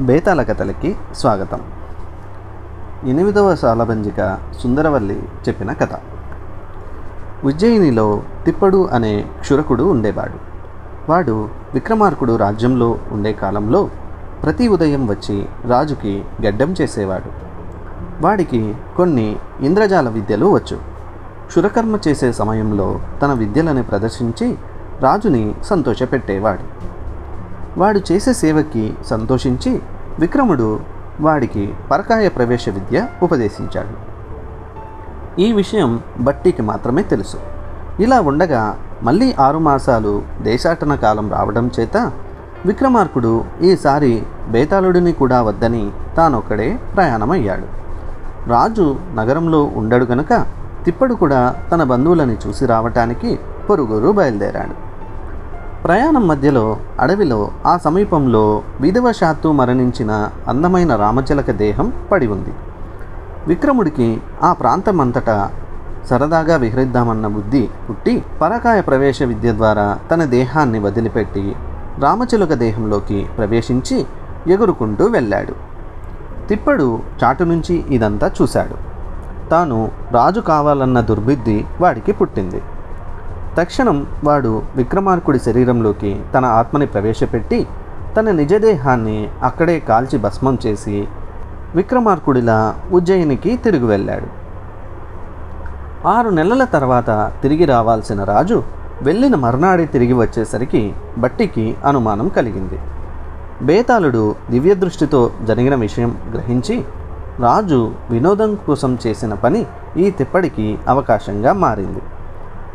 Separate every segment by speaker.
Speaker 1: బేతాల కథలకి స్వాగతం. ఎనిమిదవ సాలభంజిక సుందరవల్లి చెప్పిన కథ. ఉజ్జయినిలో తిప్పడు అనే క్షురకుడు ఉండేవాడు. వాడు విక్రమార్కుడు రాజ్యంలో ఉండే కాలంలో ప్రతి ఉదయం వచ్చి రాజుకి గడ్డం చేసేవాడు. వాడికి కొన్ని ఇంద్రజాల విద్యలు వచ్చు. క్షురకర్మ చేసే సమయంలో తన విద్యలను ప్రదర్శించి రాజుని సంతోషపెట్టేవాడు. వాడు చేసే సేవకి సంతోషించి విక్రముడు వాడికి పరకాయ ప్రవేశ విద్య ఉపదేశించాడు. ఈ విషయం బట్టికి మాత్రమే తెలుసు. ఇలా ఉండగా మళ్ళీ ఆరు మాసాలు దేశాటన కాలం రావడం చేత విక్రమార్కుడు ఈసారి బేతాళుడిని కూడా వద్దని తానొక్కడే ప్రయాణమయ్యాడు. రాజు నగరంలో ఉండడు గనుక తిప్పడు కూడా తన బంధువులని చూసి రావటానికి పొరుగురు బయలుదేరాడు. ప్రయాణం మధ్యలో అడవిలో ఆ సమీపంలో విధవశాత్తు మరణించిన అందమైన రామచిలక దేహం పడి ఉంది. విక్రముడికి ఆ ప్రాంతమంతటా సరదాగా విహరిద్దామన్న బుద్ధి పుట్టి పరకాయ ప్రవేశ విద్య ద్వారా తన దేహాన్ని వదిలిపెట్టి రామచిలుక దేహంలోకి ప్రవేశించి ఎగురుకుంటూ వెళ్ళాడు. తిప్పడు చాటు నుంచి ఇదంతా చూశాడు. తాను రాజు కావాలన్న దుర్బుద్ధి వాడికి పుట్టింది. తక్షణం వాడు విక్రమార్కుడి శరీరంలోకి తన ఆత్మని ప్రవేశపెట్టి తన నిజదేహాన్ని అక్కడే కాల్చి భస్మం చేసి విక్రమార్కుడిలా ఉజ్జయినికి తిరిగి వెళ్ళాడు. ఆరు నెలల తర్వాత తిరిగి రావాల్సిన రాజు వెళ్ళిన మర్నాడే తిరిగి వచ్చేసరికి బట్టికి అనుమానం కలిగింది. బేతాళుడు దివ్యదృష్టితో జరిగిన విషయం గ్రహించి రాజు వినోదం కోసం చేసిన పని ఈ తిప్పడికి అవకాశంగా మారింది.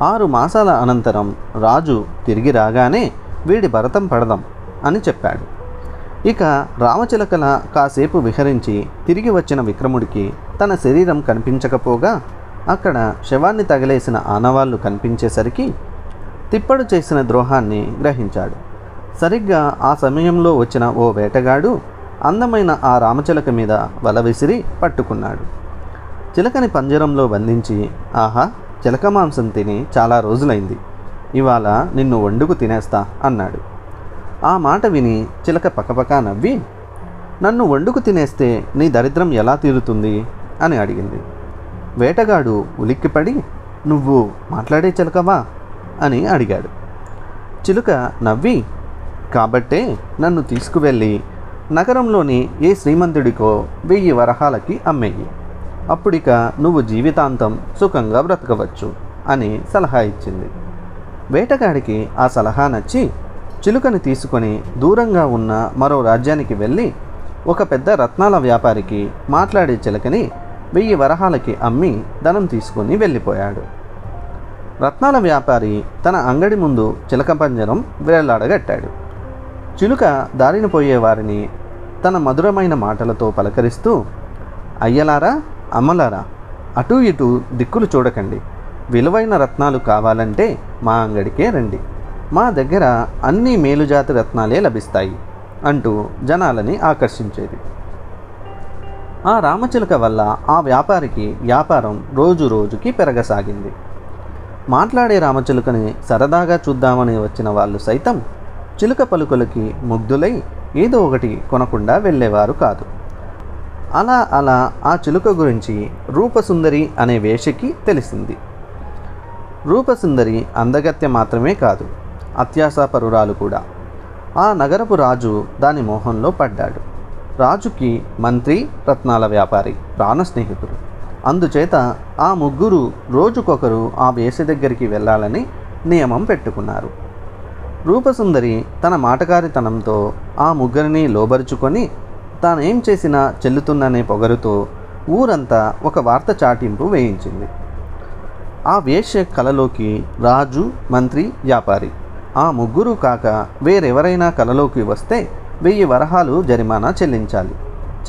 Speaker 1: ఆరు మాసాల అనంతరం రాజు తిరిగి రాగానే వీడి భరతం పడదాం అని చెప్పాడు. ఇక రామచిలకల కాసేపు విహరించి తిరిగి వచ్చిన విక్రముడికి తన శరీరం కనిపించకపోగా అక్కడ శవాన్ని తగిలేసిన ఆనవాళ్ళు కనిపించేసరికి తిప్పడు చేసిన ద్రోహాన్ని గ్రహించాడు. సరిగ్గా ఆ సమయంలో వచ్చిన ఓ వేటగాడు అందమైన ఆ రామచిలక మీద వల విసిరి పట్టుకున్నాడు. చిలకని పంజరంలో బంధించి ఆహా! చిలక మాంసం తిని చాలా రోజులైంది. ఇవాళ నిన్ను వండుకు తినేస్తా అన్నాడు. ఆ మాట విని చిలక పకపకా నవ్వి నన్ను వండుకు తినేస్తే నీ దరిద్రం ఎలా తీరుతుంది? అని అడిగింది. వేటగాడు ఉలిక్కిపడి నువ్వు మాట్లాడే చిలకవా? అని అడిగాడు. చిలుక నవ్వి కాబట్టే నన్ను తీసుకువెళ్ళి నగరంలోని ఏ శ్రీమంతుడికో వెయ్యి వరహాలకి అమ్మేయి. అప్పుడిక నువ్వు జీవితాంతం సుఖంగా బ్రతకవచ్చు అని సలహా ఇచ్చింది. వేటగాడికి ఆ సలహా నచ్చి చిలుకని తీసుకొని దూరంగా ఉన్న మరో రాజ్యానికి వెళ్ళి ఒక పెద్ద రత్నాల వ్యాపారికి మాట్లాడే చిలకని వెయ్యి వరహాలకి అమ్మి ధనం తీసుకొని వెళ్ళిపోయాడు. రత్నాల వ్యాపారి తన అంగడి ముందు చిలక పంజరం వేలాడగట్టాడు చిలుక దారిన పోయే వారిని తన మధురమైన మాటలతో పలకరిస్తూ అయ్యలారా అమ్మలారా అటు ఇటు దిక్కులు చూడకండి. విలువైన రత్నాలు కావాలంటే మా అంగడికే రండి. మా దగ్గర అన్ని మేలుజాతి రత్నాలే లభిస్తాయి అంటూ జనాలని ఆకర్షించేది. ఆ రామచిలుక వల్ల ఆ వ్యాపారికి వ్యాపారం రోజు రోజుకి పెరగసాగింది. మాట్లాడే రామచిలుకని సరదాగా చూద్దామని వచ్చిన వాళ్ళు సైతం చిలుక పలుకులకి ముగ్ధులై ఏదో ఒకటి కొనకుండా వెళ్ళేవారు కాదు. అలా అలా ఆ చిలుక గురించి రూపసుందరి అనే వేషకి తెలిసింది. రూపసుందరి అందగత్య మాత్రమే కాదు అత్యాశాపరురాలు కూడా. ఆ నగరపు రాజు దాని మోహంలో పడ్డాడు. రాజుకి మంత్రి రత్నాల వ్యాపారి ప్రాణ స్నేహితుడు. అందుచేత ఆ ముగ్గురు రోజుకొకరు ఆ వేష దగ్గరికి వెళ్ళాలని నియమం పెట్టుకున్నారు. రూపసుందరి తన మాటకారితనంతో ఆ ముగ్గురిని లోబరుచుకొని తానేం చేసినా చెల్లుతుందనే పొగరుతో ఊరంతా ఒక వార్త చాటింపు వేయించింది. ఆ వేశ్య కలలోకి రాజు మంత్రి వ్యాపారి ఆ ముగ్గురు కాక వేరెవరైనా కలలోకి వస్తే వెయ్యి వరహాలు జరిమానా చెల్లించాలి.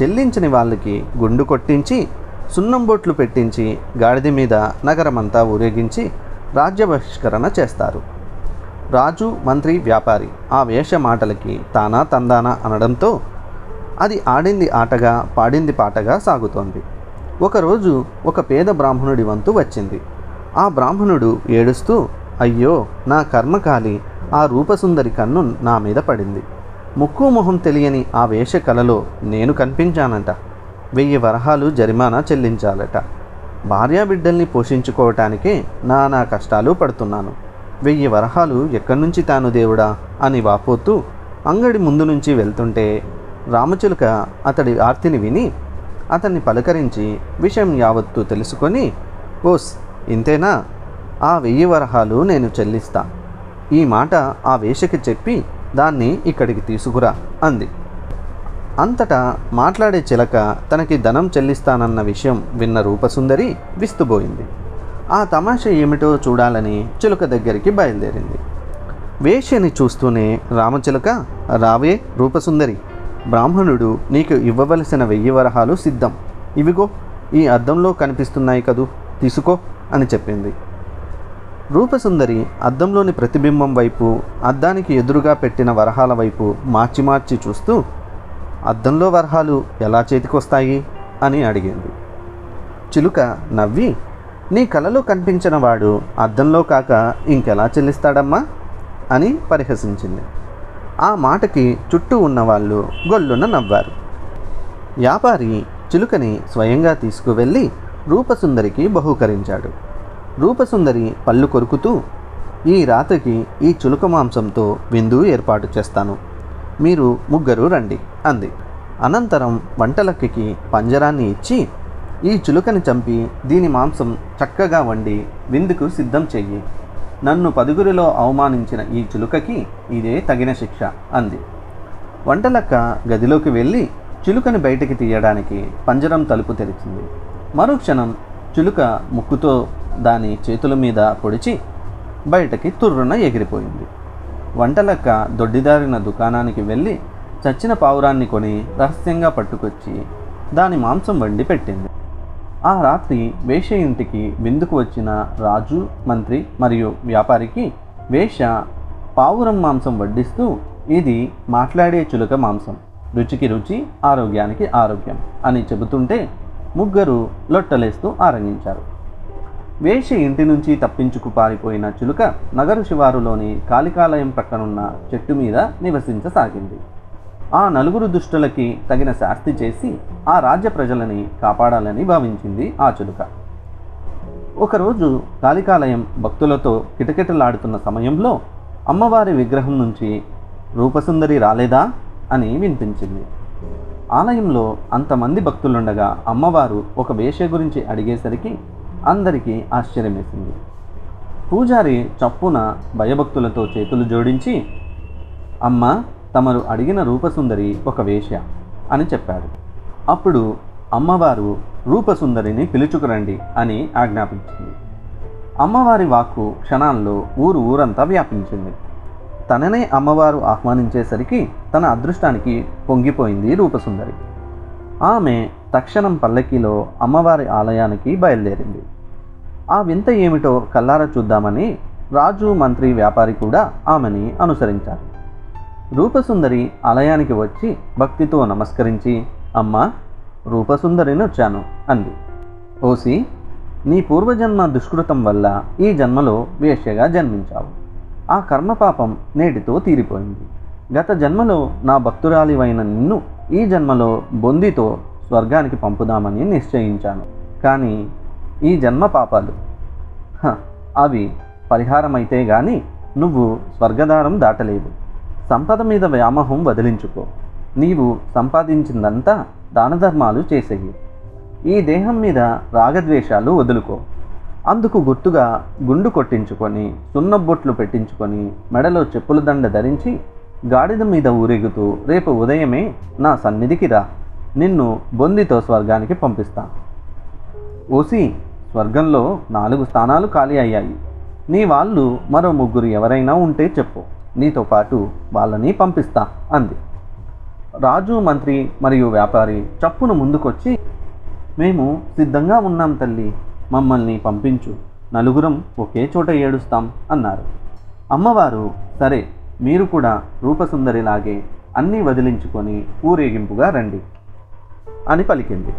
Speaker 1: చెల్లించని వాళ్ళకి గుండు కొట్టించి సున్నం బొట్లు పెట్టించి గాడిద మీద నగరమంతా ఊరేగించి రాజ్య బహిష్కరణ చేస్తారు. రాజు మంత్రి వ్యాపారి ఆ వేష మాటలకి తానా తందానా అనడంతో అది ఆడింది ఆటగా పాడింది పాటగా సాగుతోంది. ఒకరోజు ఒక పేద బ్రాహ్మణుడి వంతు వచ్చింది. ఆ బ్రాహ్మణుడు ఏడుస్తూ అయ్యో నా కర్మకాలి ఆ రూపసుందరి కన్ను నా మీద పడింది. ముక్కు మొహం తెలియని ఆ వేష కలలో నేను కనిపించానంట. వెయ్యి వరహాలు జరిమానా చెల్లించాలట. భార్యాబిడ్డల్ని పోషించుకోవటానికే నానా కష్టాలు పడుతున్నాను. వెయ్యి వరహాలు ఎక్కడి నుంచి తాను దేవుడా? అని వాపోతూ అంగడి ముందు నుంచి వెళ్తుంటే రామచిలుక అతడి ఆర్తిని విని అతన్ని పలకరించి విషయం యావత్తు తెలుసుకొని ఓస్ ఇంతేనా? ఆ వెయ్యి వరహాలు నేను చెల్లిస్తా. ఈ మాట ఆ వేషకి చెప్పి దాన్ని ఇక్కడికి తీసుకురా అంది. అంతటా మాట్లాడే చిలక తనకి ధనం చెల్లిస్తానన్న విషయం విన్న రూపసుందరి విస్తుబోయింది ఆ తమాషా ఏమిటో చూడాలని చిలుక దగ్గరికి బయలుదేరింది. వేష్యని చూస్తూనే రామచిలక రావే రూపసుందరి బ్రాహ్మణుడు నీకు ఇవ్వవలసిన వెయ్యి వరహాలు సిద్ధం. ఇవిగో ఈ అద్దంలో కనిపిస్తున్నాయి కదూ తీసుకో అని చెప్పింది. రూపసుందరి అద్దంలోని ప్రతిబింబం వైపు అద్దానికి ఎదురుగా పెట్టిన వరహాల వైపు మార్చి మార్చి చూస్తూ అద్దంలో వరహాలు ఎలా చేతికొస్తాయి? అని అడిగింది. చిలుక నవ్వి నీ కలలో కనిపించిన వాడు అద్దంలో కాక ఇంకెలా చెల్లిస్తాడమ్మా? అని పరిహసించింది. ఆ మాటకి చుట్టూ ఉన్నవాళ్ళు గొల్లున నవ్వారు. వ్యాపారి చిలుకని స్వయంగా తీసుకువెళ్ళి రూపసుందరికి బహుకరించాడు. రూపసుందరి పళ్ళు కొరుకుతూ ఈ రాత్రికి ఈ చులుక మాంసంతో విందు ఏర్పాటు చేస్తాను. మీరు ముగ్గురు రండి అంది. అనంతరం వంటలక్కకి పంజరాన్ని ఇచ్చి ఈ చులుకని చంపి దీని మాంసం చక్కగా వండి విందుకు సిద్ధం చెయ్యి. నన్ను పదుగురిలో అవమానించిన ఈ చిలుకకి ఇదే తగిన శిక్ష అంది. వంటలక్క గదిలోకి వెళ్ళి చిలుకని బయటికి తీయడానికి పంజరం తలుపు తెరిచింది. మరుక్షణం చిలుక ముక్కుతో దాని చేతుల మీద పొడిచి బయటకి తుర్రున ఎగిరిపోయింది. వంటలక్క దొడ్డిదారిన దుకాణానికి వెళ్ళి చచ్చిన పావురాన్ని కొని రహస్యంగా పట్టుకొచ్చి దాని మాంసం వండి పెట్టింది. ఆ రాత్రి వేష ఇంటికి విందుకు వచ్చిన రాజు మంత్రి మరియు వ్యాపారికి వేష పావురం మాంసం వడ్డిస్తూ ఇది మాట్లాడే చులక మాంసం. రుచికి రుచి ఆరోగ్యానికి ఆరోగ్యం అని చెబుతుంటే ముగ్గురు లొట్టలేస్తూ ఆరంగించారు వేష ఇంటి నుంచి తప్పించుకు పారిపోయిన చిలుక నగరు శివారులోని కాళికాలయం ప్రక్కనున్న చెట్టు మీద నివసించసాగింది. ఆ నలుగురు దుష్టులకి తగిన శాస్తి చేసి ఆ రాజ్య ప్రజలని కాపాడాలని భావించింది ఆ చిలుక ఒకరోజు కాళికాలయం భక్తులతో కిటకిటలాడుతున్న సమయంలో అమ్మవారి విగ్రహం నుంచి రూపసుందరి రాలేదా అని వినిపించింది. ఆలయంలో అంతమంది భక్తులుండగా అమ్మవారు ఒక వేష గురించి అడిగేసరికి అందరికీ ఆశ్చర్యమేసింది. పూజారి చప్పున భయభక్తులతో చేతులు జోడించి అమ్మ తమరు అడిగిన రూపసుందరి ఒక వేశ్య అని చెప్పాడు. అప్పుడు అమ్మవారు రూపసుందరిని పిలుచుకురండి అని ఆజ్ఞాపించింది. అమ్మవారి వాక్కు క్షణాల్లో ఊరు ఊరంతా వ్యాపించింది. తననే అమ్మవారు ఆహ్వానించేసరికి తన అదృష్టానికి పొంగిపోయింది రూపసుందరి. ఆమె తక్షణం పల్లకీలో అమ్మవారి ఆలయానికి బయలుదేరింది. ఆ వింత ఏమిటో కల్లారా చూద్దామని రాజు మంత్రి వ్యాపారి కూడా ఆమెని అనుసరించారు. రూపసుందరి ఆలయానికి వచ్చి భక్తితో నమస్కరించి అమ్మా రూపసుందరిని వచ్చాను అంది. ఓసి నీ పూర్వజన్మ దుష్కృతం వల్ల ఈ జన్మలో వేష్యగా జన్మించావు. ఆ కర్మపాపం నేటితో తీరిపోయింది. గత జన్మలో నా భక్తురాలివైన నిన్ను ఈ జన్మలో బొందితో స్వర్గానికి పంపుదామని నిశ్చయించాను. కానీ ఈ జన్మ పాపాలు అవి పరిహారమైతే గాని నువ్వు స్వర్గదారం దాటలేవు. సంపద మీద వ్యామోహం వదిలించుకో. నీవు సంపాదించిందంతా దానధర్మాలు చేసేయి. ఈ దేహం మీద రాగద్వేషాలు వదులుకో. అందుకు గుర్తుగా గుండు కొట్టించుకొని సున్నబొట్లు పెట్టించుకొని మెడలో చెప్పుల దండ ధరించి గాడిద మీద ఊరేగుతూ రేపు ఉదయమే నా సన్నిధికి రా. నిన్ను బొందితో స్వర్గానికి పంపిస్తా. ఓసి స్వర్గంలో నాలుగు స్థానాలు ఖాళీ అయ్యాయి. నీ వాళ్ళు మరో ముగ్గురు ఎవరైనా ఉంటే చెప్పు. నీతో పాటు వాళ్ళని పంపిస్తా అంది. రాజు మంత్రి మరియు వ్యాపారి చప్పున ముందుకొచ్చి మేము సిద్ధంగా ఉన్నాం తల్లి మమ్మల్ని పంపించు. నలుగురం ఒకే చోట ఏడుస్తాం అన్నారు. అమ్మవారు సరే మీరు కూడా రూపసుందరిలాగే అన్నీ వదిలించుకొని ఊరేగింపుగా రండి అని పలికింది.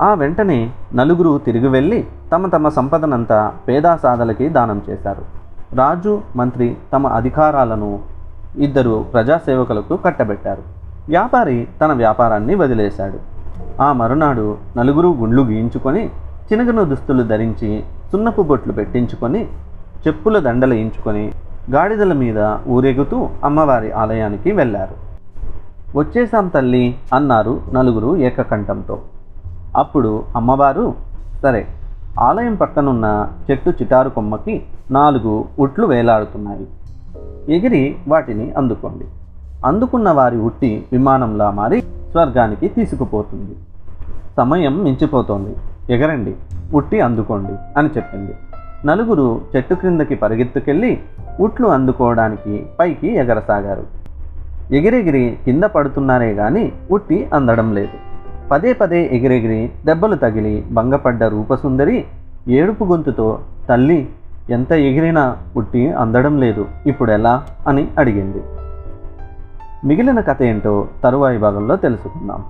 Speaker 1: ఆ వెంటనే నలుగురు తిరిగి వెళ్ళి తమ తమ సంపదనంతా పేదాసాదలకి దానం చేశారు. రాజు మంత్రి తమ అధికారాలను ఇద్దరు ప్రజాసేవకులకు కట్టబెట్టారు. వ్యాపారి తన వ్యాపారాన్ని వదిలేశాడు. ఆ మరునాడు నలుగురు గుండ్లు గీయించుకొని చినగను దుస్తులు ధరించి సున్నపు బొట్లు పెట్టించుకొని చెప్పుల దండలయించుకొని గాడిదల మీద ఊరేగుతూ అమ్మవారి ఆలయానికి వెళ్ళారు. వచ్చేసాం తల్లి అన్నారు నలుగురు ఏకకంఠంతో. అప్పుడు అమ్మవారు సరే ఆలయం పక్కనున్న చెట్టు చిటారు కొమ్మకి నాలుగు ఉట్లు వేలాడుతున్నాయి. ఎగిరి వాటిని అందుకోండి. అందుకున్న వారి ఉట్టి విమానంలా మారి స్వర్గానికి తీసుకుపోతుంది. సమయం మించిపోతోంది. ఎగరండి ఉట్టి అందుకోండి అని చెప్పింది. నలుగురు చెట్టు క్రిందకి పరిగెత్తుకెళ్ళి ఉట్లు అందుకోవడానికి పైకి ఎగరసాగారు. ఎగిరెగిరి కింద పడుతున్నారే కానీ ఉట్టి అందడం లేదు. పదే పదే ఎగిరెగిరి దెబ్బలు తగిలి భంగపడ్డ రూపసుందరి ఏడుపు గొంతుతో తల్లి ఎంత ఎగిరినా ఉట్టి అందడం లేదు ఇప్పుడు ఎలా అని అడిగింది. మిగిలిన కథ ఏంటో తరువాయి భాగంలో తెలుసుకుందాం.